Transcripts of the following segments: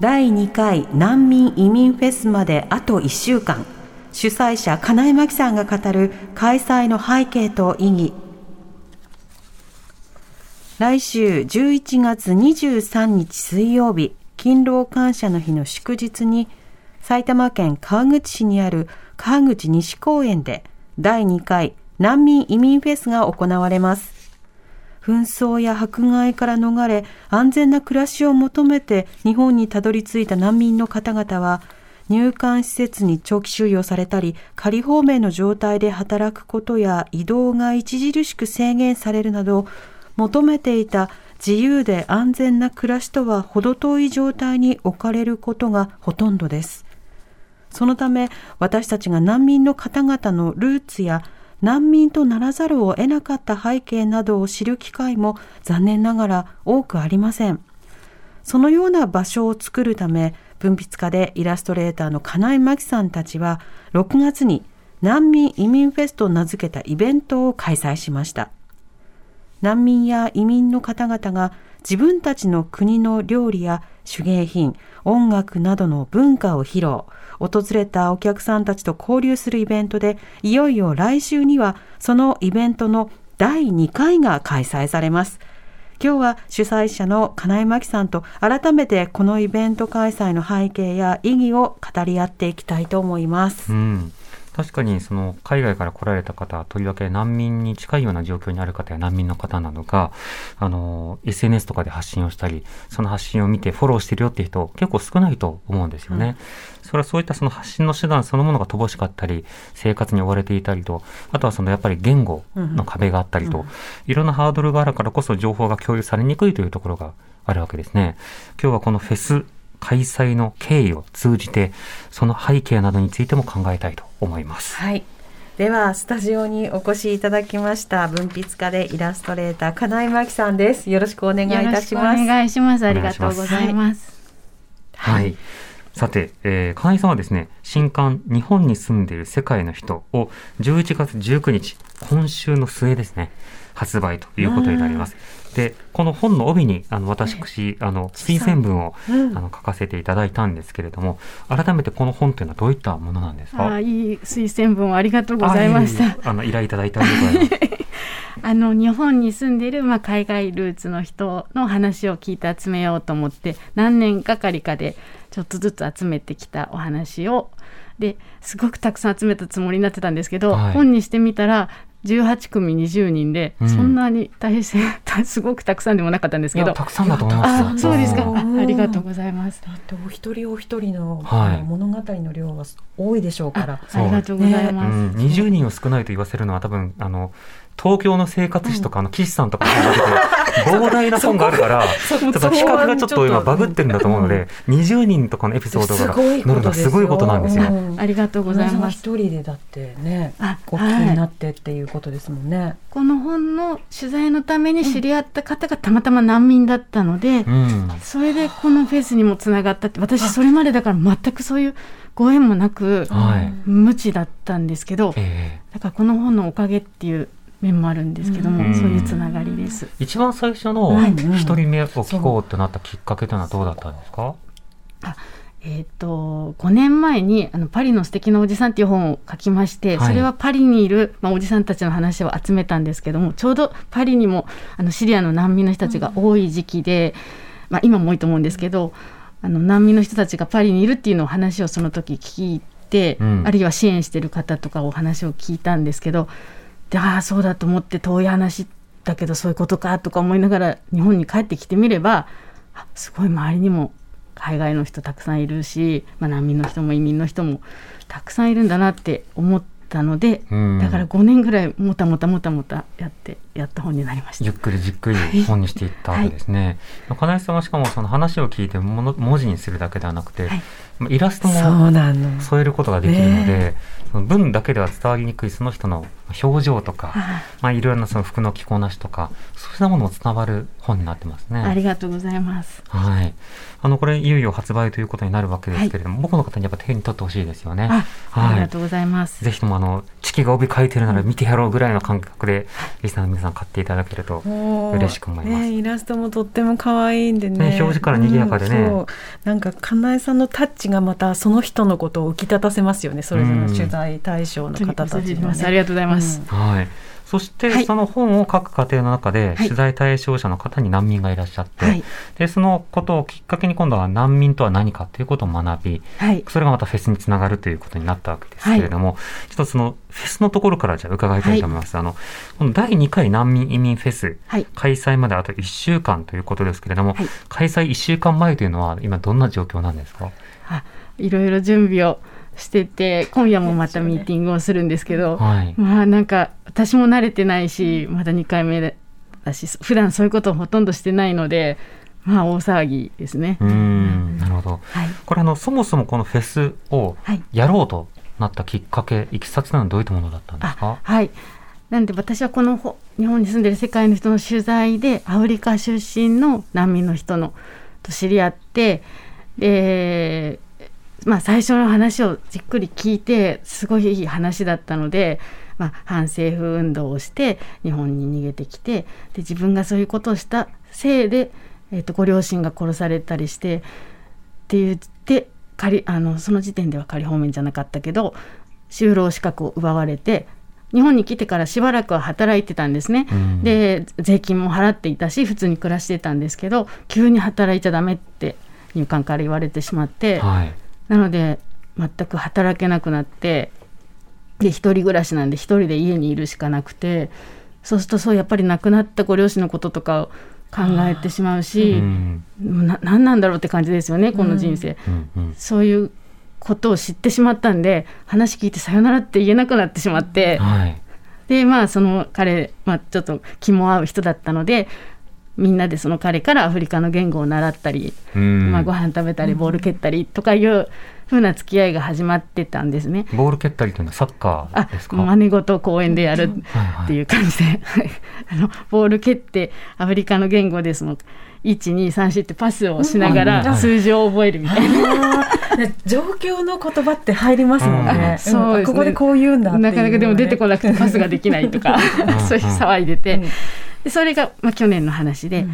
第2回難民移民フェスまであと1週間。主催者金井真紀さんが語る開催の背景と意義。来週11月23日水曜日勤労感謝の日の祝日に埼玉県川口市にある川口西公園で第2回難民移民フェスが行われます。紛争や迫害から逃れ安全な暮らしを求めて日本にたどり着いた難民の方々は入管施設に長期収容されたり仮放免の状態で働くことや移動が著しく制限されるなど求めていた自由で安全な暮らしとは程遠い状態に置かれることがほとんどです。そのため私たちが難民の方々のルーツや難民とならざるを得なかった背景などを知る機会も残念ながら多くありません。そのような場所を作るため、文筆家でイラストレーターの金井真紀さんたちは、6月に難民移民フェスと名付けたイベントを開催しました。難民や移民の方々が自分たちの国の料理や手芸品、音楽などの文化を披露、訪れたお客さんたちと交流するイベントで、いよいよ来週にはそのイベントの第2回が開催されます。今日は主催者の金井真紀さんと改めてこのイベント開催の背景や意義を語り合っていきたいと思います。うん確かにその海外から来られた方、とりわけ難民に近いような状況にある方や難民の方などが、あの、SNS とかで発信をしたり、その発信を見てフォローしてるよっていう人結構少ないと思うんですよね。それはそういったその発信の手段そのものが乏しかったり、生活に追われていたりと、あとはそのやっぱり言語の壁があったりと、いろんなハードルがあるからこそ情報が共有されにくいというところがあるわけですね。今日はこのフェス開催の経緯を通じて、その背景などについても考えたいと思います。はい。では、スタジオにお越しいただきました、文筆家でイラストレーター、金井真紀さんです。よろしくお願いいたします。よろしくお願いします。ありがとうございます。はい。さて、えー、金井さんはですね、新刊、日本に住んでいる世界の人を11月19日、今週の末ですね、発売ということになります。で、この本の帯に、あの、私、あの、推薦文を、うんあの、書かせていただいたんですけれども、改めてこの本というのはどういったものなんですか？あーいい推薦文をありがとうございました。あの、依頼いただいてありがとうございます。あの日本に住んでいる、まあ、海外ルーツの人の話を聞いて集めようと思って何年がかりかでちょっとずつ集めてきたお話を。ですごくたくさん集めたつもりになってたんですけど、はい。本にしてみたら18組20人で、うん。そんなに大変 すごくたくさんでもなかったんですけど。たくさんだと思います。そうですか。うんあありがとうございます。だってお一人お一人の、はい。物語の量は多いでしょうから。ありがとうございます。うん、20人を少ないと言わせるのは多分、あの、東京の生活史とか、あの、岸さんとかが出てくる膨大な本があるから、ちょっと比較がちょっと今バグってるんだと思うので、20人とかのエピソードが載るのはすごいことなんですよ。うんありがとうございます。一人でだってね、あお聞きになってっていうことですもんね。この本の取材のために知り合った方がたまたま難民だったので、うん。それでこのフェスにもつながったって私それまでだから全くそういうご縁もなくはい。無知だったんですけどえだからこの本のおかげっていう面もあるんですけども、うん。そういうつながりです。え一番最初のはい。一人目を聞こうってなったきっかけというのはどうだったんですか？えー、と5年前にあの「パリの素敵なおじさん」っていう本を書きまして、はい。それはパリにいる、まあ、おじさんたちの話を集めたんですけどもちょうどパリにもあのシリアの難民の人たちが多い時期で、まあ、今も多いと思うんですけどあの難民の人たちがパリにいるっていうのを話をその時聞いて、うん。あるいは支援してる方とかお話を聞いたんですけどでああそうだと思って遠い話だけどそういうことかとか思いながら日本に帰ってきてみればあすごい周りにも海外の人たくさんいるし、まあ、難民の人も移民の人もたくさんいるんだなって思ったので、うんだから5年ぐらいもたもたもたもたやってやった本になりました。ゆっくりじっくり本にしていったわけですね。金井さんはしかもその話を聞いてもの文字にするだけではなくて、はいまあイラストも。添えることができるので、ねその文だけでは伝わりにくいその人の表情とか、あまあ、いろいろなその服の着こなしとかそうしたものも伝わる本になってますね。ありがとうございます。はい。あの、これ、いよいよ発売ということになるわけですけれども、僕の方にやっぱ手に取ってほしいですよね。あ、あはい。りがとうございます。ぜひとも、あの、チキが帯書いてるなら見てやろうぐらいの感覚で、リスナーの皆さん買っていただけると嬉しく思います。ね、イラストもとっても可愛いんでねね表示から賑やかでねうんなんかかなえさんのタッチがまたその人のことを浮き立たせますよねそれぞれの取材対象の方たちの、ねありがとうございます。はい。そして、はい。その本を書く過程の中で、はい。取材対象者の方に難民がいらっしゃって、はい。で、そのことをきっかけに今度は難民とは何かということを学び、はい。それがまたフェスにつながるということになったわけですけれども、ちょっとそのフェスのところからじゃあ伺いたいと思います。あの、この第2回難民移民フェス、はい。開催まであと1週間ということですけれども、はい。開催1週間前というのは今どんな状況なんですか？あ、いろいろ準備をしてて、今夜もまたミーティングをするんですけど、はい。まあなんか私も慣れてないし、まだ2回目だし、普段そういうことをほとんどしてないので、まあ大騒ぎですねう。ーん、なるほど。はい。これあの、そもそもこのフェスをはい。やろうとなったきっかけ、いきさつなのはどういったものだったんですあかはい。なんで私はこのほ日本に住んでる世界の人の取材でアフリカ出身の難民の人のと知り合ってで、まあ、最初の話をじっくり聞いてすごいいい話だったので、まあ、反政府運動をして日本に逃げてきてで自分がそういうことをしたせいで、えっとご両親が殺されたりしてって言って仮あのその時点では仮放免じゃなかったけど就労資格を奪われて日本に来てからしばらくは働いてたんですね。うんで税金も払っていたし普通に暮らしてたんですけど急に働いちゃダメって入管から言われてしまって、はい。なので全く働けなくなってで一人暮らしなんで一人で家にいるしかなくてそうするとそうやっぱり亡くなったご両親のこととかを考えてしまううし、ん。な何なんだろうって感じですよねこの人生。うんうん。そういうことを知ってしまったんで話聞いてさよならって言えなくなってしまって、はい。でまあその彼、まあ、ちょっと気も合う人だったのでみんなでその彼からアフリカの言語を習ったり、うん。まあ、ご飯食べたりボール蹴ったりとかいう風な付き合いが始まってたんですね。ボール蹴ったりというのはサッカーあですか？真似事を公園でやるはいはい。っていう感じで、は いあのボール蹴ってアフリカの言語でその1234ってパスをしながうん。ら数字を覚えるみたいな。ね状況の言葉って入りますもんね。うん。そうですね。ここでこう言うんだっていう。のがねなかなかでも出てこなくてパスができないとか そういう騒いでて、でそれが、まあ、去年の話で,、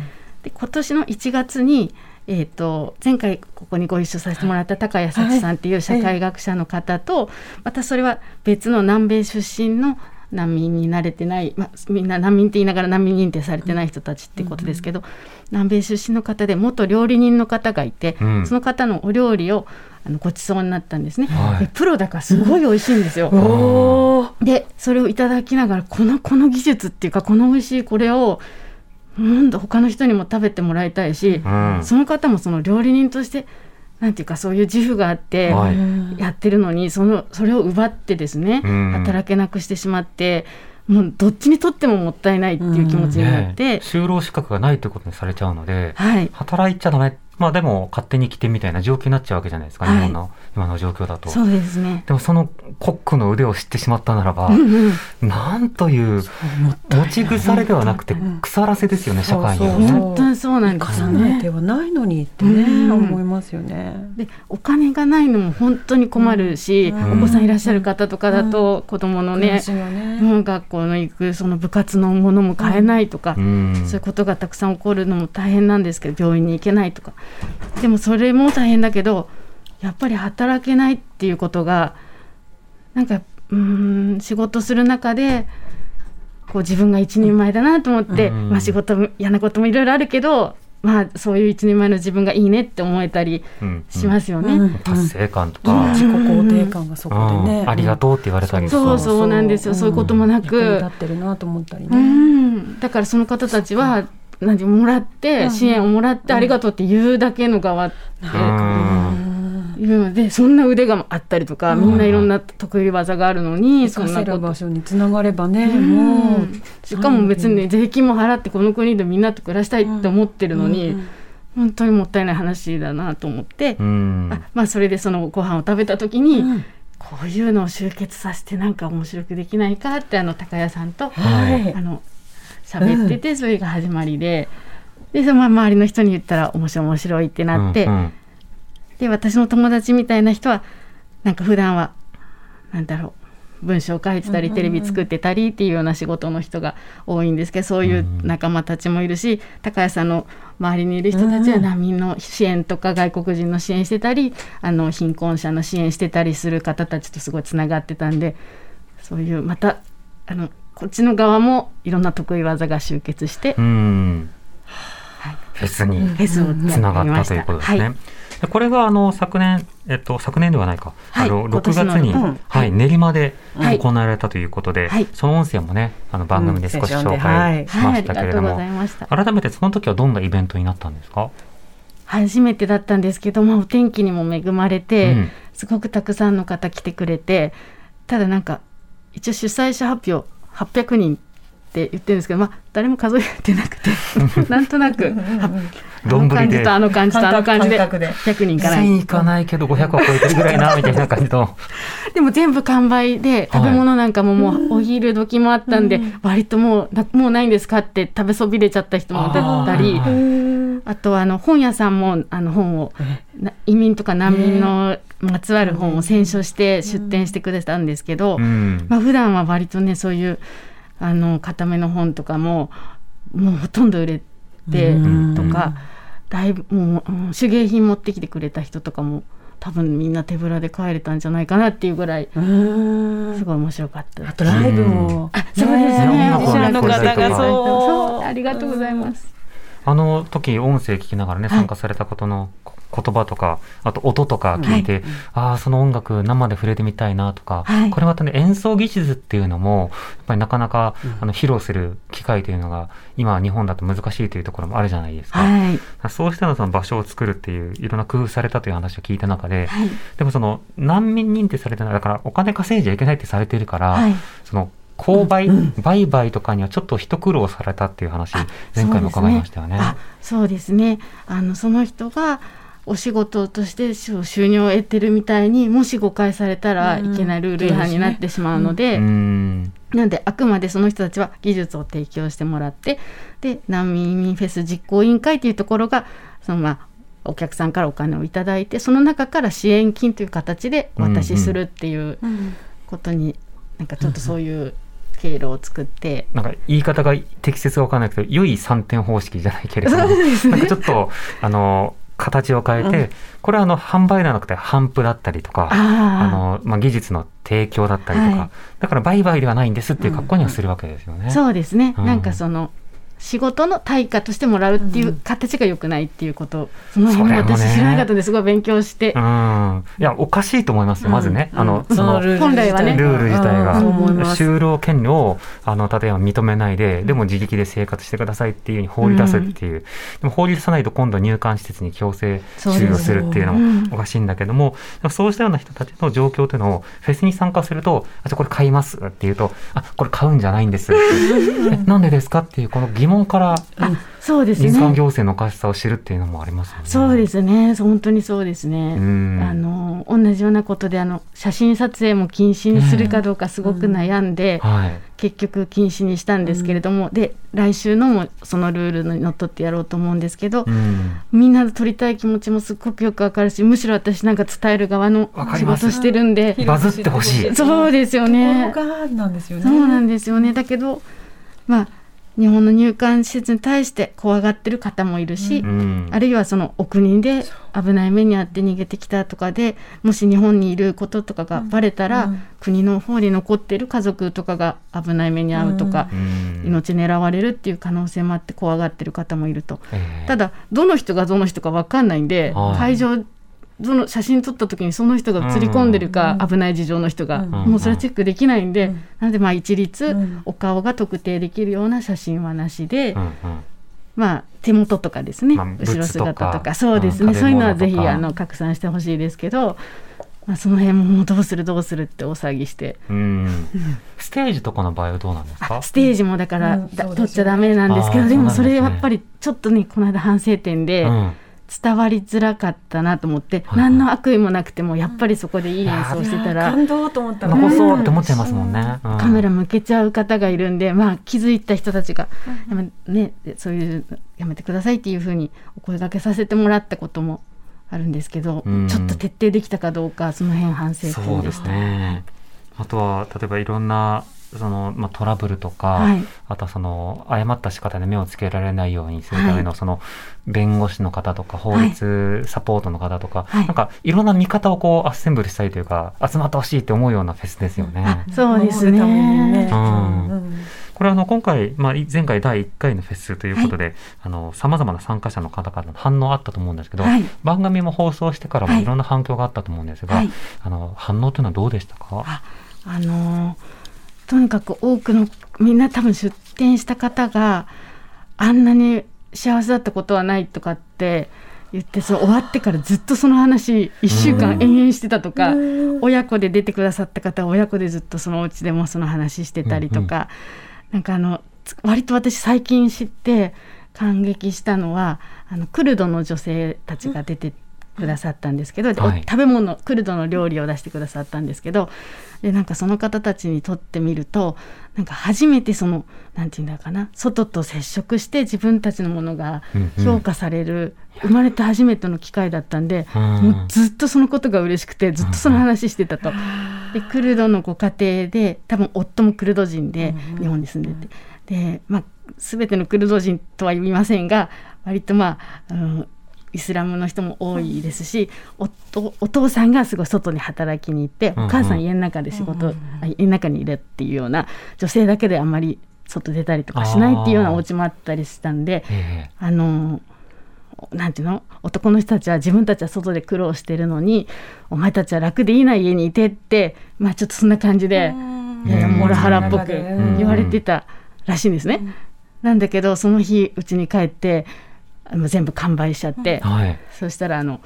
で今年の1月に、えー、と前回ここにご一緒させてもらった高谷幸さんっていう社会学者の方と、またそれは別の南米出身の難民に慣れてない、まあ、みんな難民って言いながら難民認定されてない人たちってことですけど、南米出身の方で元料理人の方がいて、うん。その方のお料理をあのごちそうになったんですね。はい。でプロだからすごい美味しいんですよ。でそれをいただきながらこのこの技術っていうかこの美味しいこれをうんと他の人にも食べてもらいたいし、うん。その方もその料理人としてなんていうかそういう自負があってはい。やってるのにそのそれを奪ってですね、うん。働けなくしてしまってもうどっちにとってももったいないっていう気持ちになっねて、就労資格がないということにされちゃうので、はい。働いちゃダメ。まあでも勝手に来てみたいな状況になっちゃうわけじゃないですか、はい。日本の今の状況だと。そうですね。でもそのコックの腕を知ってしまったならば、うんうん。なんという持ち腐れではなくて腐らせですよね、社会にはね。本当にそうなんですよね。重ねてはないのにってね、うん。思いますよね。でお金がないのも本当に困るし、うん。お子さんいらっしゃる方とかだと、子供のねね。もう学校の行くその部活のものも買えないとか、うん。そういうことがたくさん起こるのも大変なんですけど病院に行けないとかでもそれも大変だけどやっぱり働けないっていうことがなんかうーん仕事する中でこう自分が一人前だなと思って、うん。まあ、仕事も嫌なこともいろいろあるけど、まあ、そういう一人前の自分がいいねって思えたりうん。しますよね。うん。達成感とうん。か、自己肯定感がそこでね、うん。ありがとうって言われたり。そうそうなんですよ。そういうこともなく。役に立ってるなと思ったりうね。ん、だからその方たちは何もらって支援をもらってありがとうって言うだけの側。ってうん。いいうのでそんな腕があったりとか、みんないろんな得意技があるのに、そんなこと。場所につながればね、うもうん。しかも別に税金も払ってこの国でみんなと暮らしたいって思ってるのに、うん。本当にもったいない話だなと思って、うん。あまあ、それでそのご飯を食べた時に、うん。こういうのを集結させてなんか面白くできないかってあの高谷さんと、はい。あの喋ってて、それが始まりで。でそのまま周りの人に言ったら面白い面白いってなって、うんうん。で私の友達みたいな人はなんか普段はなんだろう文章を書いてたりテレビ作ってたりっていうような仕事の人が多いんですけどそういう仲間たちもいるし高谷さんの周りにいる人たちは難民の支援とか外国人の支援してたりあの貧困者の支援してたりする方たちとすごいつながってたんでそういうまたあのこっちの側もいろんな得意技が集結してうん。はい。フェスにつながったということですね。はいでこれがあの昨年、えっと、昨年ではないか、はい。あの6今年の月に、うん。はい、練馬ではい。行われたということで、はい。その音声もね、あの番組で少し紹介しましたけれども。うござい。改めてその時はどんなイベントになったんですか？初めてだったんですけど、まあ、お天気にも恵まれて、うん。すごくたくさんの方来てくれてただなんか一応主催者発表800人って言ってるんですけど、まあ、誰も数えてなくて なんとなくああの感じとあの感じとあの感じで感覚で。100人いかない。1000いかないけど500は超えてるぐらいな、みたいな感じの。でも全部完売で食べ物なんかももうお昼時もあったんで、割ともうなもうないんですかって食べそびれちゃった人も出たりあとはあの本屋さんもあの本をな移民とか難民のまつわる本を選書して出展してくれたんですけど、うん。まあ普段は割とねそういうあの固めの本とかももうほとんど売れてうん。とかだいぶもう、うん手芸品持ってきてくれた人とかも多分みんな手ぶらで帰れたんじゃないかなっていうぐらいうん。すごい面白かったです。あとライブも、そうですね。音楽をね後ろの方が。そう。そう。ありがとうございます。あの時音声聞きながらね、はい。参加されたことのこ言葉とか、あと音とか聞いて、ああ、その音楽生で触れてみたいなとか、はいこれまたね、演奏技術っていうのも、やっぱりなかなか、あの披露する機会というのが、今は日本だと難しいというところもあるじゃないですか。はい。そうしたのその場所を作るっていう、いろんな工夫されたという話を聞いた中で、はい。でもその難民認定されてない、だからお金稼いじゃいけないってされてるから、はいその購買、売買とかにはちょっと一苦労されたっていう話、前回も伺いましたよね。あそうですね。あのその人がお仕事として収入を得てるみたいにもし誤解されたらいけないルール違反になってしまうので、うんなんであくまでその人たちは技術を提供してもらってで難民移民フェス実行委員会というところがそのまあお客さんからお金をいただいてその中から支援金という形でお渡しするっていうことに、なんかちょっとそういう経路を作って、なんか言い方が適切かわからないけど、良い3点方式じゃないけれども、なんかちょっと、あの、形を変えて、これはあの、販売ではなくて、販布だったりとか、ああの、まあ、技術の提供だったりとか、はい。だから売買ではないんですっていう格好にはするわけですよね。あそうですね、うん。なんかその仕事の対価としてもらうっていう形が良くないっていうこと、その辺もそれもね。私知らなかったんです。ごい勉強して。う、ん。いや、おかしいと思いますよ、まずね。あの、その、ル本来はねール自体が。就労権利をあの例えば認めないで、でも自力で生活してくださいっていうふうに放り出すっていう、でも放り出さないと今度は入管施設に強制収容するっていうのうんもおかしいんだけども、そうしたような人たちの状況というのをフェスに参加すると、あ、じゃあこれ買いますって言うと、あ、これ買うんじゃないんです えなんでですかっていうこの疑問からそうですね民間行政のおかしさを知るっていうのもありますよね。そうですね本当にそうですね、うんあの同じようなことであの写真撮影も禁止にするかどうかすごく悩んで、はい。結局禁止にしたんですけれども、で来週のもそのルールにのっとってやろうと思うんですけど、うん。みんなで撮りたい気持ちもすっごくよくわかるしむしろ私なんか伝える側の仕わかります事してるんでバズってほしい。そうですよね。そうなんですよねだけどまあ日本の入管施設に対して怖がってる方もいるし、うん。あるいはそのお国で危ない目に遭って逃げてきたとかでもし日本にいることとかがバレたら、うん。国の方に残ってる家族とかが危ない目に遭うとか、うん。命狙われるっていう可能性もあって怖がってる方もいると。ええ。ただどの人がどの人か分かんないんで、はい。会場その写真撮った時にその人が映り込んでるか、危ない事情の人が、うん。もうそれはチェックできないんで、うん。なのでまあ一律、うん。お顔が特定できるような写真はなしで、うんうん。まあ、手元とかですね、まあ後ろ姿とか。そうですね、うん。そういうのはぜひあの拡散してほしいですけど、まあ、その辺ももうどうするどうするって大騒ぎして。うん。ステージとかの場合はどうなんですか？ステージもだから、うん。取っちゃダメなんですけどでですね。それやっぱりちょっとねこの間反省点でうん伝わりづらかったなと思って、はい何の悪意もなくてもやっぱりそこでいい演奏してたら。感動と思ったら残そううんって思っちゃいますもんね。うんカメラ向けちゃう方がいるんで、まあ、気づいた人たちが、やめね、そういうやめてくださいっていうふうにお声掛けさせてもらったこともあるんですけど、うんちょっと徹底できたかどうかその辺反省そうで点ですした。ね。あとは例えばいろんなそのまあトラブルとか、はい。あとはその誤った仕方で目をつけられないようにするための、はその弁護士の方とか法律サポートの方とか、はい。なんかいろんな見方をこうアッセンブルしたいというか集まってほしいって思うようなフェスですよね。そうですね。うん。うん。これはあの今回、まあ、い前回第1回のフェスということで、あの様々な参加者の方からの反応あったと思うんですけど、はい。番組も放送してからもはい。いろんな反響があったと思うんですが、はい。あの反応というのはどうでしたか？ああのーとにかく多くのみんな多分出店した方があんなに幸せだったことはないとかって言ってその終わってからずっとその話1週間延々してたとか、親子で出てくださった方は親子でずっとそのお家でもその話してたりとか、なんかあのつ割と私最近知って感激したのはあのクルドの女性たちが出てくださったんですけど、食べ物クルドの料理を出してくださったんですけどでなんかその方たちにとってみるとなんか初めてそのなんていうんだかな外と接触して自分たちのものがうんうん。評価される、生まれて初めての機会だったんで、うん。もうずっとそのことが嬉しくてずっとその話してたと。でクルドのご家庭で多分夫もクルド人で日本に住んでて、で、まあ、全てのクルド人とは言いませんが割とまあ、うんイスラムの人も多いですし、夫お父さんがすごい外に働きに行って、うんうん。お母さん家の中で仕事、あ家の中にいるっていうような女性だけであんまり外出たりとかしないっていうようなお家もあったりしたんでえあのなんていうの？男の人たちは自分たちは外で苦労してるのにお前たちは楽でいいな家にいてってまあちょっとそんな感じでいやいやモラハラっぽくうん。言われてたらしいんですね。なんだけどその日うちに帰って全部完売しちゃって、えはい。そしたらあの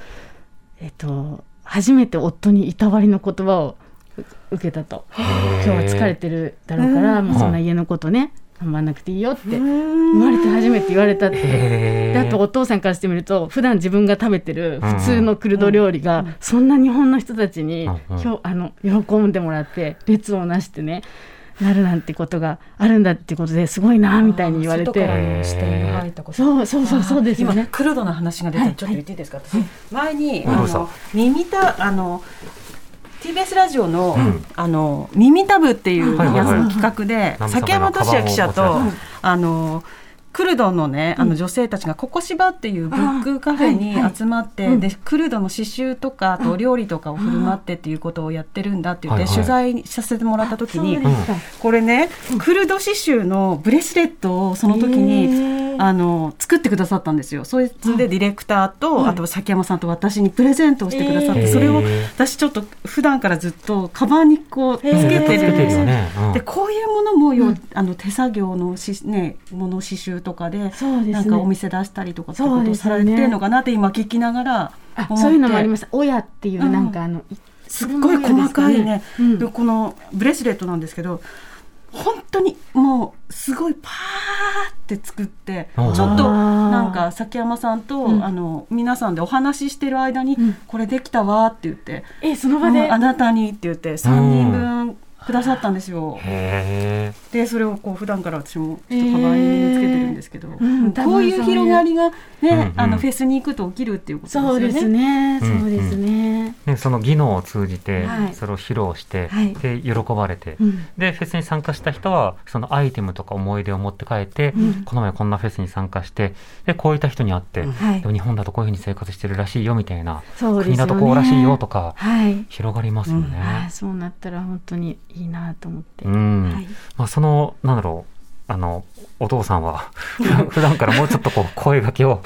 えっと初めて夫にいたわりの言葉をう受けたと。今日は疲れてるだろうから、もうそんな家のことね頑張んなくていいよって生まれて初めて言われたって。へであとお父さんからしてみると普段自分が食べてる普通のクルド料理がそんな日本の人たちにうん。うん。ひょあの喜んでもらって列をなしてねなるなんてことがあるんだってことですごいなみたいに言われ外からての視点が入ったこと。そうそうそうそうですよ今ね。クルドの話が出た。らちょっと言っていいですか、私。前にあの耳たあの TBS ラジオの,、ん。あの耳たぶっていうはいはいはい。やつの企画で、うん。崎山俊也記者と、あのクルドのねあの女性たちがココシバっていうブックカフェに集まって、でクルドの刺繍とかあとお料理とかを振る舞ってっていうことをやってるんだって言って、はいはい取材させてもらった時に、これね、クルド刺繍のブレスレットをその時に、あの作ってくださったんですよ。それでディレクターと、あと崎山さんと私にプレゼントをしてくださって、それを私ちょっと普段からずっとカバンにこうつけてるんですよ。ね。うん。でこういうものもよ、あの手作業のし、ね、もの刺繍とかでね。なんかお店出したりとかってそうことをされてるのかなって今聞きながら思って。あそういうのもありました親っていうなんかあの、すっごい細かいね、うんでこのブレスレットなんですけど本当にもうすごいパーって作ってちうんょっとなんか崎山さんと、うん。あの皆さんでお話ししてる間に、うん。これできたわって言って、えその場で、うんあなたにって言って3人分くださったんですよ。へでそれをこう普段から私もちょっとカバンにつけてるんですけど、ん。こういう広がりがね、うんうん。あのフェスに行くと起きるっていうことですよね。そうですね、うんそうですね、ね、その技能を通じてはい。それを披露して、はい。で喜ばれて、うん。でフェスに参加した人はそのアイテムとか思い出を持って帰って、うん。この前こんなフェスに参加してでこういった人に会って、はい。でも日本だとこういうふうに生活してるらしいよみたいな、そうですよね。国だとこうらしいよとかはい。広がりますよね。はい、そうなったら本当にいいなと思って。うん。はい。まあ、そのなんだろう。あのお父さんは 普段からもうちょっとこう声掛けを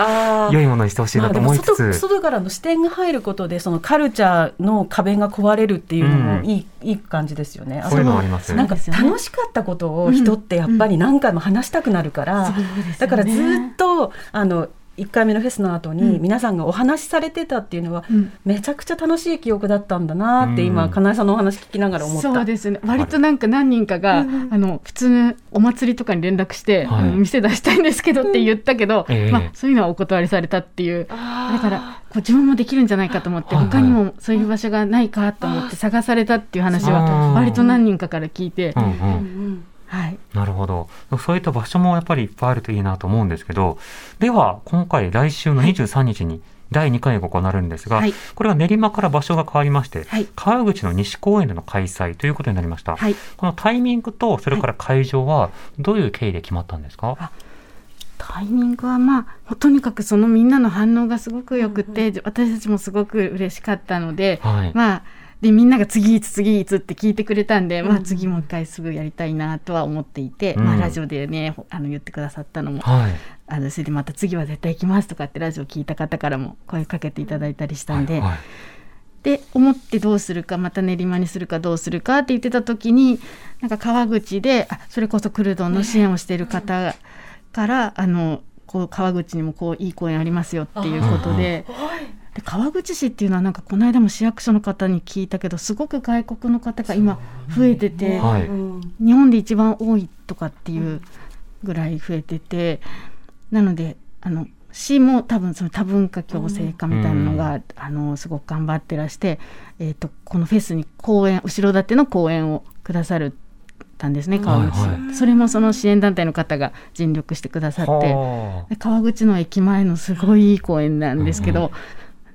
良いものにしてほしいなと思いつつ、ま外外からの視点が入ることでそのカルチャーの壁が壊れるっていうのもいい,、いい感じですよね。あそういうのありますなんか楽しかったことを人ってやっぱり何回も話したくなるから、そうですよね。だからずっとあの1回目のフェスの後にうん。皆さんがお話しされてたっていうのは、うん。めちゃくちゃ楽しい記憶だったんだなって今、うん。かなえさんのお話聞きながら思った。そうですね。割となんか何人かが、あの普通のお祭りとかに連絡して、店出したいんですけどって言ったけど、ええ。まあ、そういうのはお断りされたっていう。だからこう自分もできるんじゃないかと思って他にもそういう場所がないかと思って探されたっていう話は割と何人かから聞いて、うんうん。うんうんはい、なるほど。そういった場所もやっぱりいっぱいあるといいなと思うんですけど、では、今回来週の23日に第2回が行われるんですが、はい。これは練馬から場所が変わりまして、はい。川口の西公園での開催ということになりました。はい、このタイミングと、それから会場は、どういう経緯で決まったんですか、タイミングはまあとにかくそのみんなの反応がすごくよくて、私たちもすごく嬉しかったので、はい。まあでみんなが次いつ次いつって聞いてくれたんで、まあ、次もう一回すぐやりたいなとは思っていて、うんまあ、ラジオでねあの言ってくださったのもはい。あのそれでまた次は絶対行きますとかってラジオ聞いた方からも声かけていただいたりしたんで、はいはいで思ってどうするかまた練馬にするかどうするかって言ってた時になんか川口であそれこそクルドンの支援をしている方から、あのこう川口にもこういい公園ありますよっていうことで。で川口市っていうのはなんかこの間も市役所の方に聞いたけどすごく外国の方が今増えてて、はい。うん。日本で一番多いとかっていうぐらい増えてて、なのであの市も多分その多文化共生化みたいなのが、あのすごく頑張ってらして、えー、とこのフェスに公演後ろ盾の公演をくださるたんですね川口。市、はい。はそれもその支援団体の方が尽力してくださって。川口の駅前のすごいいい公園なんですけど、で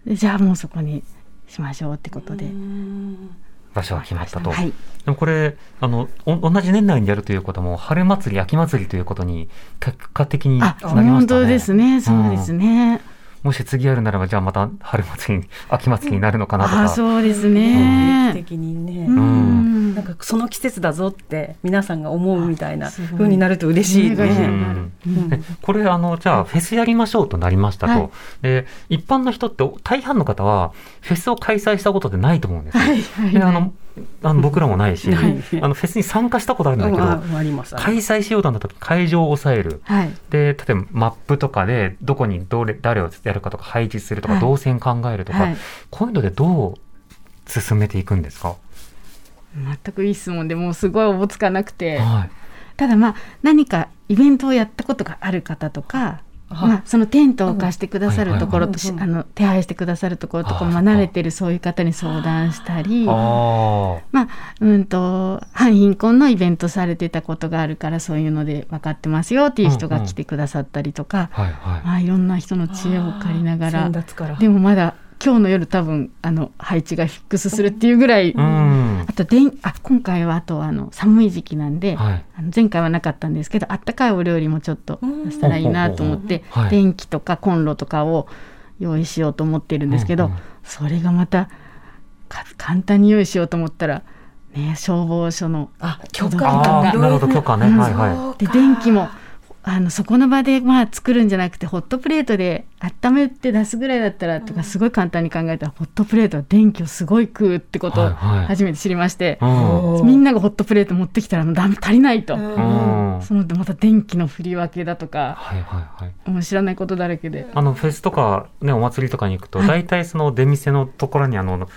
じゃあもうそこにしましょうってことで。あ場所が決まったと。はい、でもこれあのお同じ年内にやるということも春祭り秋祭りということに結果的にあつながりましたね。本当ですねそうですね。もし次やるならばじゃあまた春祭り秋祭りになるのかなとか。あそうです定ね。期的にね、うん。なんかその季節だぞって皆さんが思うみたいなすごい。風になると嬉しいね。うん。えこれあのじゃあフェスやりましょうとなりましたと、はい。で一般の人って大半の方はフェスを開催したことってないと思うんですよ。はいはい。であのあの僕らもないし、はい。あのフェスに参加したことあるんだけど。開催しようとなった時会場を抑える。はい。で例えばマップとかでどこにどれ誰をやるかとか配置するとか、はい。動線考えるとか、はい。こういうのでどう進めていくんですか、全くいい質問でもうすごいおぼつかなくて。はい。ただまあ何かイベントをやったことがある方とか。まあ、そのテントを貸してくださるところとあの手配してくださるところとか、まあ、慣れてるそういう方に相談したり、あまあ、うんと、反貧困のイベントされてたことがあるから、そういうので分かってますよっていう人が来てくださったりとか、あはいはい、まあ、いろんな人の知恵を借りながら。でもまだ今日の夜多分、あの、配置がフィックスするっていうぐらい、うん。あと電、あ、今回はあと、あの、寒い時期なんで、はい。あの前回はなかったんですけど、あったかいお料理もちょっとしたらいいなと思ってほうほうほうはい、電気とかコンロとかを用意しようと思ってるんですけど、うんうん。それがまたか簡単に用意しようと思ったら、ね、消防署のあ、許可可ああなるほど許可ね、うん。はいはい。で電気もあのそこの場でまあ作るんじゃなくてホットプレートで温めて出すぐらいだったらとかすごい簡単に考えたらホットプレートは電気をすごい食うってことを初めて知りまして、うん。みんながホットプレート持ってきたらもう足りないと、うん。そのまた電気の振り分けだとかはいはいはい。もう知らないことだらけで。あのフェスとかねお祭りとかに行くと、はい。大体その出店のところにあの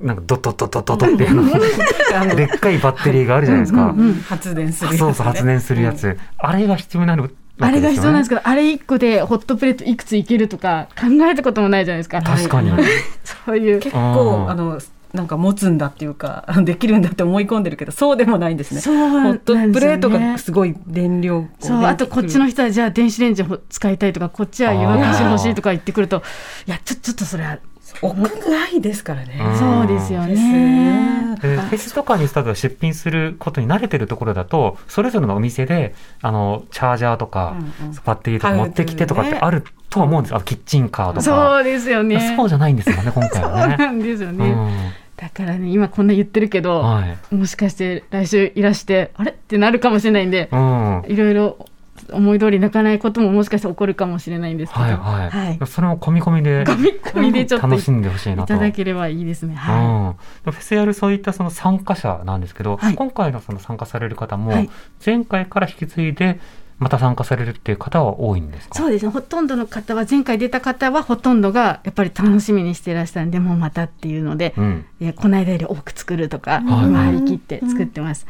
なんかドッドッドッドッドッドっていうの。でっかいバッテリーがあるじゃないですか、うんうん発電するやつね。そうそう発電するやつ、あれが必要になるわあれが必要なんですけど、あれ1個でホットプレートいくついけるとか考えたこともないじゃないですか。確かに、そういう。結構あのなんか持つんだっていうか できるんだって思い込んでるけどそうでもないんですね。そうなんですよね。ホットプレートがすごい電量こそうあとこっちの人はじゃあ電子レンジを使いたいとかこっちは湯沸かし欲しいとか言ってくるといやちょちょっとそれは屋外ですからね。うんそうですよね。フェスとかに例えば出品することに慣れてるところだとそれぞれのお店であのチャージャーとか、うんうんバッテリーとか持ってきてとかってあるとは思うんですあとキッチンカーとかそうですよね。そうじゃないんですよね今回そうはね。なんですよね。うんだからね今こんな言ってるけど、はい。もしかして来週いらしてあれ？ってなるかもしれないんでう、ん。はいいろいろ思い通り泣かないことももしかして起こるかもしれないんですけど、はい。はい。それも込み込みで込み込みでちょっと楽しんでほしいいなと。ただければいいですね。はうん、フェスやるそういったその参加者なんですけど、はい。今回のその参加される方も、はい。前回から引き継いでまた参加されるっていう方は多いんですそうですね。ほとんどの方は前回出た方はほとんどがやっぱり楽しみにしていらしたんでもうまたっていうので、うん、えこの間より多く作るとか、はい。今張り切って作ってます。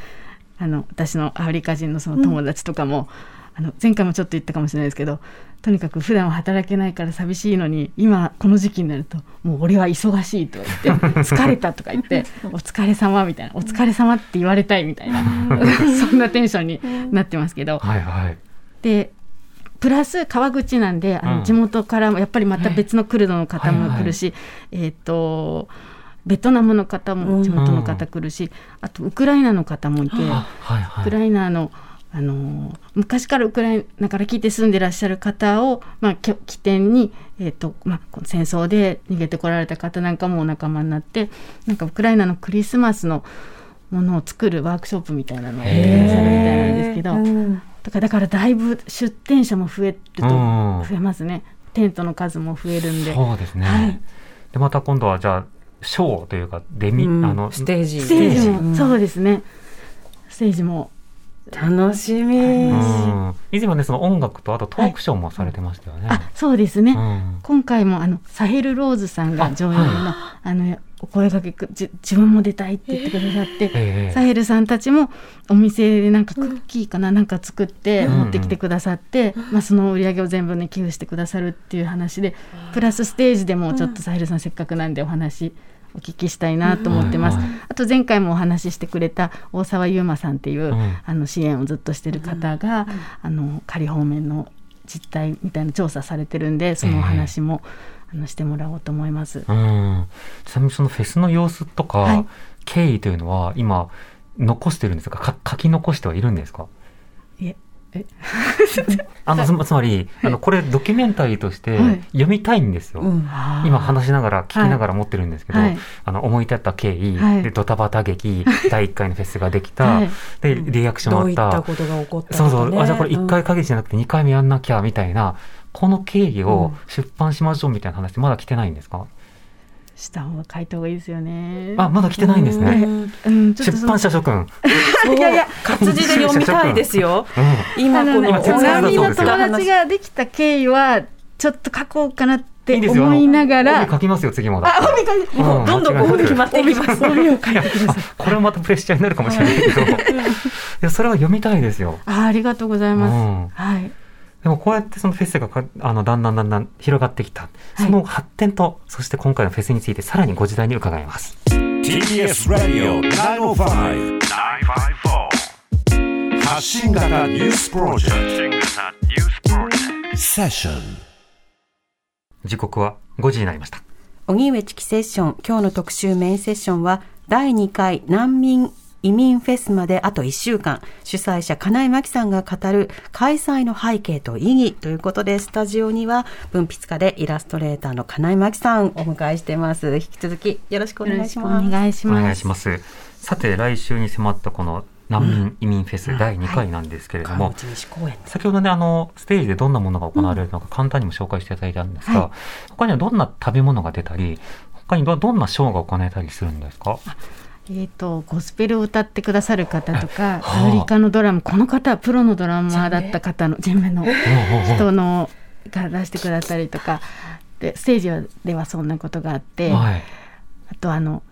あの私のアフリカ人のその友達とかも、あの前回もちょっと言ったかもしれないですけどとにかく普段は働けないから寂しいのに今この時期になるともう俺は忙しいと言って 疲れたとか言ってお疲れ様みたいなお疲れ様って言われたいみたいな そんなテンションになってますけど。はいはい。でプラス川口なんであうん。の地元からもやっぱりまた別のクルドの方も来るし、えっ、とベトナムの方も地元の方来るし、あとウクライナの方もいて、あはいはい。ウクライナのあの昔からウクライナから来て住んでらっしゃる方を、まあ、起点に、えーとまあ、戦争で逃げてこられた方なんかもお仲間になってなんかウクライナのクリスマスのものを作るワークショップみたいなのをやってらっしゃるみたいなんですけど。うんだからだからだいぶ出店者も増えるとうん増えますね。テントの数も増えるんで。そうですね、はいでまた今度はじゃあショーというかデミ、うんあのステージステージも、うんそうですね。ステージも楽しみ、うん。以前はねその音楽とあとトークショーもされてましたよね、あそうですね。うん。今回もあのサヘルローズさんが上演のあ,、のお声掛け自分も出たいって言ってくださって、ええサヘルさんたちもお店でなんかクッキーかな、なんか作ってうん。持ってきてくださって、まあ、その売り上げを全部ね寄付してくださるっていう話でプラスステージでもちょっとサヘルさんせっかくなんでお話お聞きしたいなと思ってます。はいはいあと前回もお話ししてくれた大沢優馬さんっていう、うん。あの支援をずっとしてる方が、あの仮方面の実態みたいな調査されてるんでそのお話も、あのしてもらおうと思います。うん、ちなみにそのフェスの様子とか、はい。経緯というのは今残してるんですか？か書き残してはいるんですか？ええあの つまりあのこれドキュメンタリーとしてはい。読みたいんですよ、うん。今話しながら聞きながら持ってるんですけど、はい。あの思い立った経緯、はい。でドタバタ劇第1回のフェスができた、はい。でリアクションどういっあったたことが起こったそうそう、あじゃあこれ1回限りじゃなくて2回目やんなきゃみたいなこの経緯を出版しましょうみたいな話まだ来てないんですか、した方が書いた方がいいですよね。あまだ来てないんですね、出版社諸君、そう活字で読みたいですようん今このあのね、手伝いだ波の友達ができた経緯はちょっと書こうかなって思いながら帯書きますよ次もだあ帯書いてうんどんどん帯決まっていきます帯を書いてください。これはまたプレッシャーになるかもしれないけど、いやそれは読みたいですよ。あありがとうございます。うんはい。でもこうやってそのフェスがかあのだんだんだんだん広がってきた、その発展とそして今回のフェスについてさらにご時代に伺います。TBS ラディオ905 954発信型ニュースプロジェクト。セッション時刻は5時になりました。荻上チキセッション。今日の特集メインセッションは第2回難民移民フェスまであと1週間。主催者金井真紀さんが語る開催の背景と意義ということでスタジオには文筆家でイラストレーターの金井真紀さんをお迎えしています。引き続きよろしくお願いします。お願いします。願い。します。さて来週に迫ったこの難民移民フェス第2回なんですけれども、先ほどね、あの、ステージでどんなものが行われるのか簡単にも紹介していただいたんですが、はい。他にはどんな食べ物が出たり、他にどどんなショーが行われたりするんですか？えー、とゴスペルを歌ってくださる方とか、はあ。アフリカのドラムこの方はプロのドラマーだった方の全面の人のが出してくださったりとか。でステージではそんなことがあって、はい。あとあの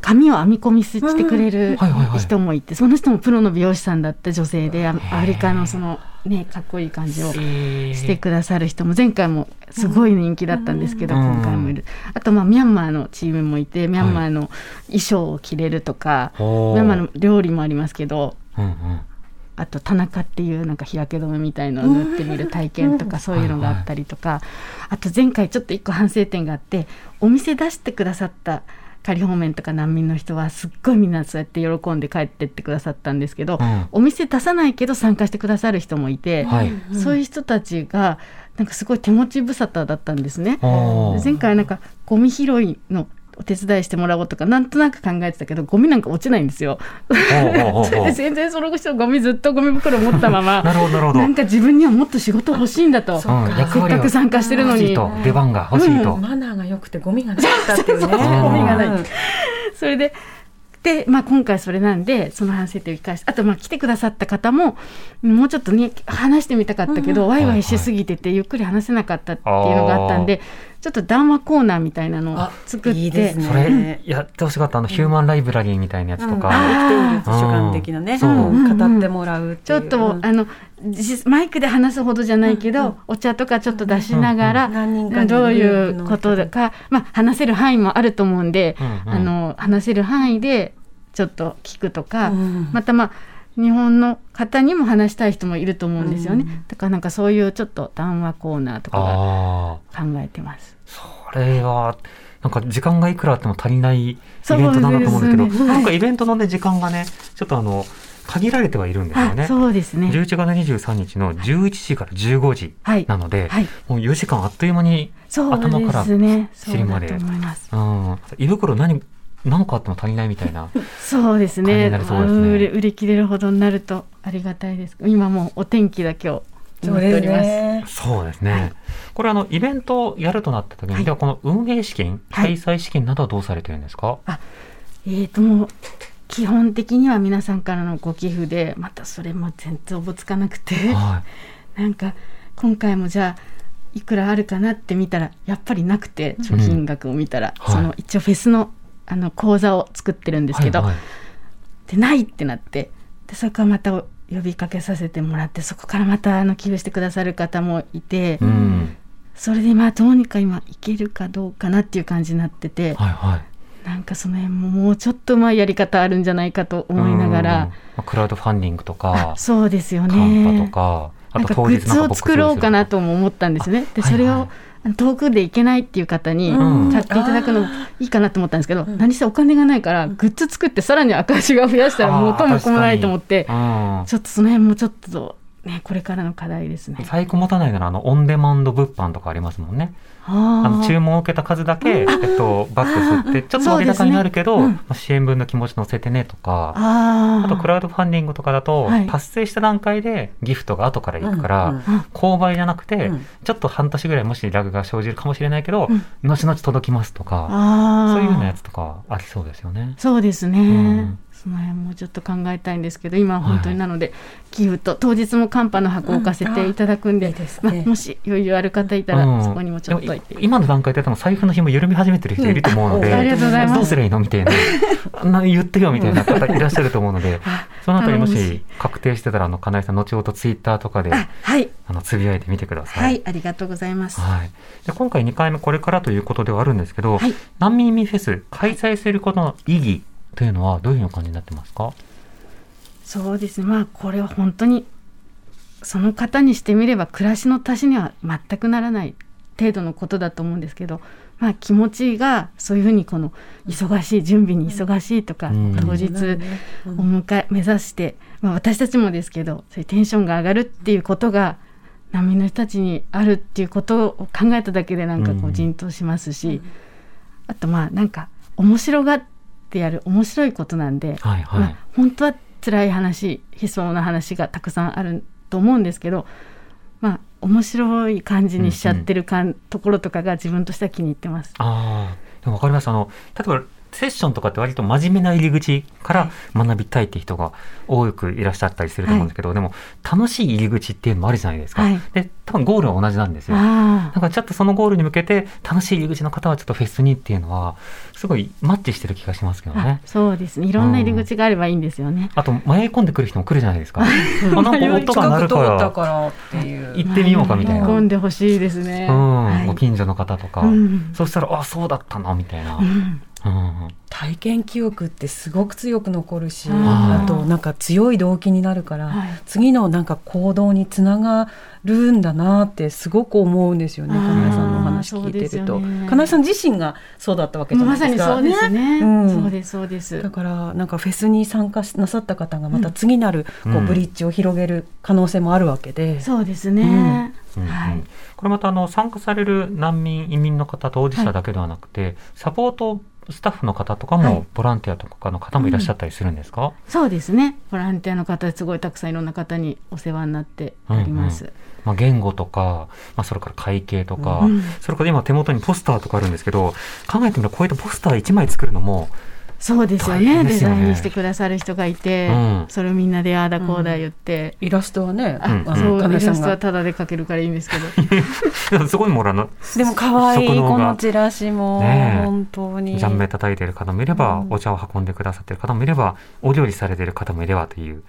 髪を編み込みしてくれる人もいてその人もプロの美容師さんだった女性でアアフリカのそのねかっこいい感じをしてくださる人も前回もすごい人気だったんですけど、うん。今回もいる。あとまあミャンマーのチームもいてミャンマーの衣装を着れるとか、ミャンマーの料理もありますけど。あと田中っていうなんか日焼け止めみたいのを塗ってみる体験とかそういうのがあったりとかあと前回ちょっと一個反省点があってお店出してくださった仮放免とか難民の人はすっごいみんなそうやって喜んで帰ってってくださったんですけど、うんお店出さないけど参加してくださる人もいて、はい。そういう人たちがなんかすごい手持ち無沙汰だったんですね。前回なんかゴミ拾いのお手伝いしてもらおうとかなんとなく考えてたけどゴミなんか落ちないんですよ。それで全然その人ゴミずっとゴミ袋持ったまま。なるほどなるほど。なんか自分にはもっと仕事欲しいんだと。せっかく参加してるのに。出番が欲しいと、マナーが良くてゴミがなかったっていうね。それでで、まあ、今回それなんでその反省点を生かしてあとまあ来てくださった方ももうちょっとね話してみたかったけど、ワイワイしすぎててゆっくり話せなかったっていうのがあったんでちょっと談話コーナーみたいなのをあ作って。いいですね。それやってほしかった。あのヒューマンライブラリーみたいなやつとか、生きている図書館的なね、そう。うん。語ってもらうちょっと、あのじマイクで話すほどじゃないけど、お茶とかちょっと出しながら、どういうことか、まあ、話せる範囲もあると思うんで、うんうん。あの話せる範囲でちょっと聞くとか、うん。またまあ日本の方にも話したい人もいると思うんですよね、だからなんかそういうちょっと談話コーナーとか考えてます。それはなんか時間がいくらあっても足りないイベントだなと思うんですけどそうですねなんかイベントのね時間がねちょっとあの限られてはいるんですよあね。そうですね。11月23日の11時から15時はい。なので、はい。もう4時間あっという間に、頭からですね。そう尻までだと思います。うん、胃袋何何個あっても足りないみたいな。そうですね。うですね売れ売り切れるほどになるとありがたいです。今もうお天気だ今日そうです祈っております。ね。そうですね。これあのイベントをやるとなった時に、はいではこの運営資金、はい開催資金などはどうされてるんですか？えーともう基本的には皆さんからのご寄付でまたそれも全然おぼつかなくては なんか今回もじゃあいくらあるかなって見たらやっぱりなくて貯金額を見たら、はいその一応フェスのあの講座を作ってるんい。ですけど、はいはいでないってなってでそこからまた呼びかけさせてもらってそこからまたあの寄付してくださる方もいて、うん。それでまあどうにか今いけるかどうかなっていう感じになってて、はいはい。なんかその辺ももうちょっとうまいやり方あるんじゃないかと思いながうんら、まあクラウドファンディングとかあ、そうですよカンパねとか、あなんと当日かグッズを作ろうかなと。とも思ったんですねであはいはいそれをあの遠くで行けないっていう方にうん。買っていただくのもいいかなと思ったんですけど、うん。何せお金がないからグッズ作ってさらに赤字が増やしたら元も子もないと思ってうん。ちょっとその辺もちょっとねこれからの課題ですね。在庫持たないならあのオンデマンド物販とかありますもんね。あの注文を受けた数だけ、えっと、バックすってちょっと割高になるけど、ねうんまあ支援分の気持ち乗せてねとか。あとクラウドファンディングとかだと、はい。達成した段階でギフトが後から行くから、うん。うん。購買じゃなくて、うん。ちょっと半年ぐらいもしラグが生じるかもしれないけど、うん。後々届きますとか、そういうようなやつとかありそうですよね。そうですね、うんその辺もちょっと考えたいんですけど今は本当になので、寄付と当日もカンパの箱を置かせていただくんで,、うん。ですね。まあ、もし余裕ある方いたら、うん。そこにもちょっと今の段階で多分財布の紐緩み始めてる人いると思うので、うん。ありがとうございます。どうすりゃいいのみたいな。あんな言ってよみたいな方いらっしゃると思うので、そのあたりもし確定してたらあの金井さん後ほどツイッターとかであはい。あのつぶやいてみてくださ。はいいありがとうございます、はい、で今回2回目これからということではあるんですけど、はい。難民フェス開催することの意義というのはどういう感じになってますか？そうですね。まあこれは本当にその方にしてみれば暮らしの足しには全くならない程度のことだと思うんですけど、まあ、気持ちがそういうふうにこの忙しい準備に忙しいとか、うん。当日お迎え目指して、まあ、私たちもですけどそういうテンションが上がるっていうことが難民の人たちにあるっていうことを考えただけでなんかこうんうじんとしますし、あとまあなんか面白がってやる面白いことなんで、はいはい、まあ、本当は辛い話悲壮な話がたくさんあると思うんですけどまあ面白い感じにしちゃってるかん、ところとかが自分としては気に入ってます。ああ、でも分かります。あの、例えば、セッションとかって割と真面目な入り口から学びたいっていう人が多くいらっしゃったりすると思うんですけど、でも楽しい入り口っていうのもあるじゃないですか。はいで、多分ゴールは同じなんですよ。だからちょっとそのゴールに向けて楽しい入り口の方はちょっとフェスにっていうのはすごいマッチしてる気がしますけどあね。そうですねいろんな入り口があればいいんですよね。あと迷い込んでくる人も来るじゃないですか。あなんか音が鳴るから。行ってみようかみたいな。込んでほしいですね。うん、はいご近所の方とか、うんそしたらあそうだったなみたいな。うんうん体験記憶ってすごく強く残るしあとなんか強い動機になるから、はい。次のなんか行動につながるんだなってすごく思うんですよね金井さんのお話聞いてると、ね。金井さん自身がそうだったわけじゃなまさにいですか。そうですね。うん。そうですそうです。だ。からなんかフェスに参加しなさった方がまた次なるこうん。うブリッジを広げる可能性もあるわけで、そうですね。うん。うんはい。これまたあの参加される難民移民の方当事者だけではなくて、サポートスタッフの方とかはい。も、ボランティアとかの方もいらっしゃったりするんですか、そうですね。ボランティアの方すごいたくさんいろんな方にお世話になっております、まあ、言語とか、まあ、それから会計とか、うん。それから今手元にポスターとかあるんですけど、考えてみればこういったポスター1枚作るのも、そうですよね。ですよね。デザインしてくださる人がいて、うん。それをみんなでああだこうだ言って、イラストはね、あ、うんそうイラストはタダで描けるからいいんですけど。そこにもらうの、でも可愛いこのチラシもねえ本当に、ジャンベ叩いてる方もいれば、うんお茶を運んでくださってる方もいれば、お料理されてる方もいればという、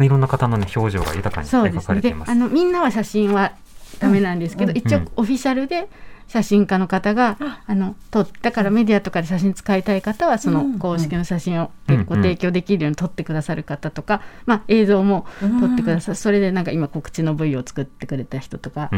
いろんな方の、ね、表情が豊かに描かれています。あのみんなは写真はダメなんですけど、一応うんオフィシャルで写真家の方が、あ。の撮ったからメディアとかで写真使いたい方はその公式の写真をうん。ご提供できるように撮ってくださる方とか、まあ、映像も撮ってくださる、それでなんか今告知の V を作ってくれた人とか、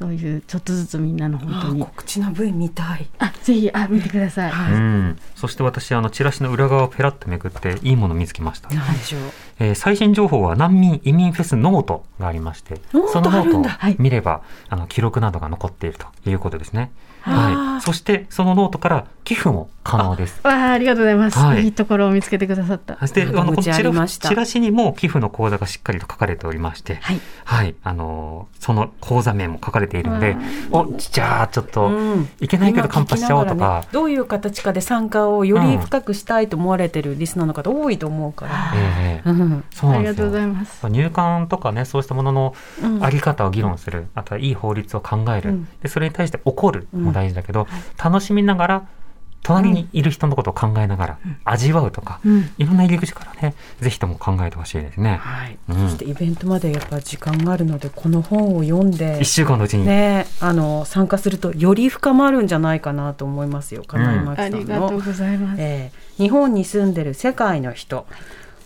そういうちょっとずつみんなの本当に。あ告知の V 見たい。あぜひあ見てください。うん、そして私あのチラシの裏側をペラッとめくっていいものを見つけました、何でしょう。えー最新情報は難民移民フェスノートがありましてノートそのノートをあるんだはい。見ればあの記録などが残っているということですね、はい、そしてそのノートから寄付も可能です。わあありがとうございます、はい。い、いところを見つけてくださった。そしてあのこの窓口あチラシにも寄付の口座がしっかりと書かれておりまして、はい。はい、あのーその口座名も書かれているので、おじゃあちょっと、うん。いけないけどカンパしちゃおうとか。ね、どういう形かで参加をより深くしたいと思われてるリスナーの方多いと思うから、ええうん。そうなんですよ。ありがとうございます。入管とかねそうしたもののうん。あり方を議論する、あとはいい法律を考える、うん。でそれに対して怒るも大事だけど、楽しみながら隣にいる人のことを考えながら味わうとか、うん。いろんな入り口からねぜひとも考えてほしいですね。はい。うん。そしてイベントまでやっぱ時間があるのでこの本を読んで一週間のうちに、ね、あの参加するとより深まるんじゃないかなと思いますよ。金井真あ紀さんの、りがとうございます。えー日本に住んでる世界の人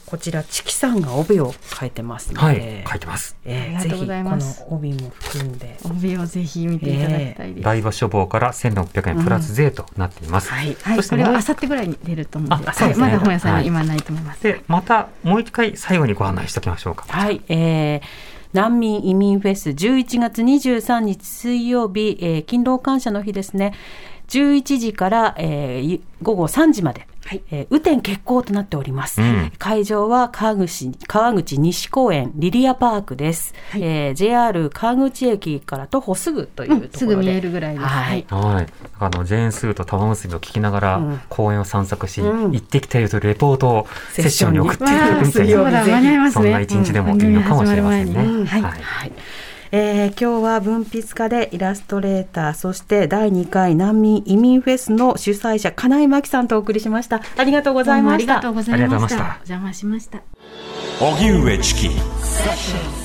こちらチキさんが帯を書いてますので、はい書いてます。えーありがとうございますこの帯も含んで帯をぜひ見ていただきたいです。大場処方から1600円プラス税となっています。はいはい、そしてもうこれはあさってぐらいに出ると思うので、あそうですねはいまだ本屋さんはいに今ないと思います。でまたもう一回最後にご案内しておきましょうか。はい、えー難民移民フェス11月23日水曜日、えー勤労感謝の日ですね11時から、えー午後3時まで、えー雨天決行となっております、うん。会場は川口川口西公園リリアパークです、えー JR 川口駅から徒歩すぐというところで、うんすぐ見えるぐらいです。はい。はい、あのジェーンスーと玉結びを聞きながらうん。公園を散策し、うん。行ってきたよというレポートをセッションに。送っていただくみたい。なそうだ間に合いますね。そんな一日でもいいのかもしれませんね。はい。はいえー今日は文筆家でイラストレーターそして第2回難民移民フェスの主催者金井真紀さんとお送りしましたありがとうございましたどうもありがとうございました。ありがとうございましたお邪魔しました。荻上チキ